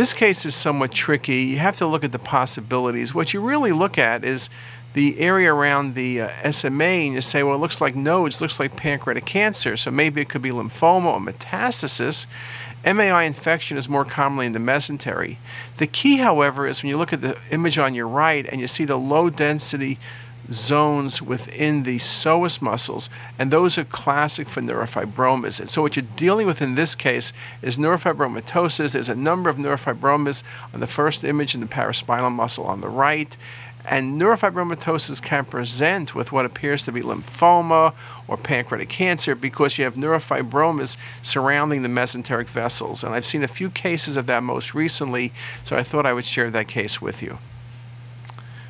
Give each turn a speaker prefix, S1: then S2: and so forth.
S1: This case is somewhat tricky. You have to look at the possibilities. What you really look at is the area around the uh, SMA and you say, well, it looks like nodes, looks like pancreatic cancer, so maybe it could be lymphoma or metastasis. MAI infection is more commonly in the mesentery. The key, however, is when you look at the image on your right and you see the low density zones within the psoas muscles, and those are classic for neurofibromas. And so, what you're dealing with in this case is neurofibromatosis. There's a number of neurofibromas on the first image in the paraspinal muscle on the right. And neurofibromatosis can present with what appears to be lymphoma or pancreatic cancer because you have neurofibromas surrounding the mesenteric vessels. And I've seen a few cases of that most recently, so I thought I would share that case with you.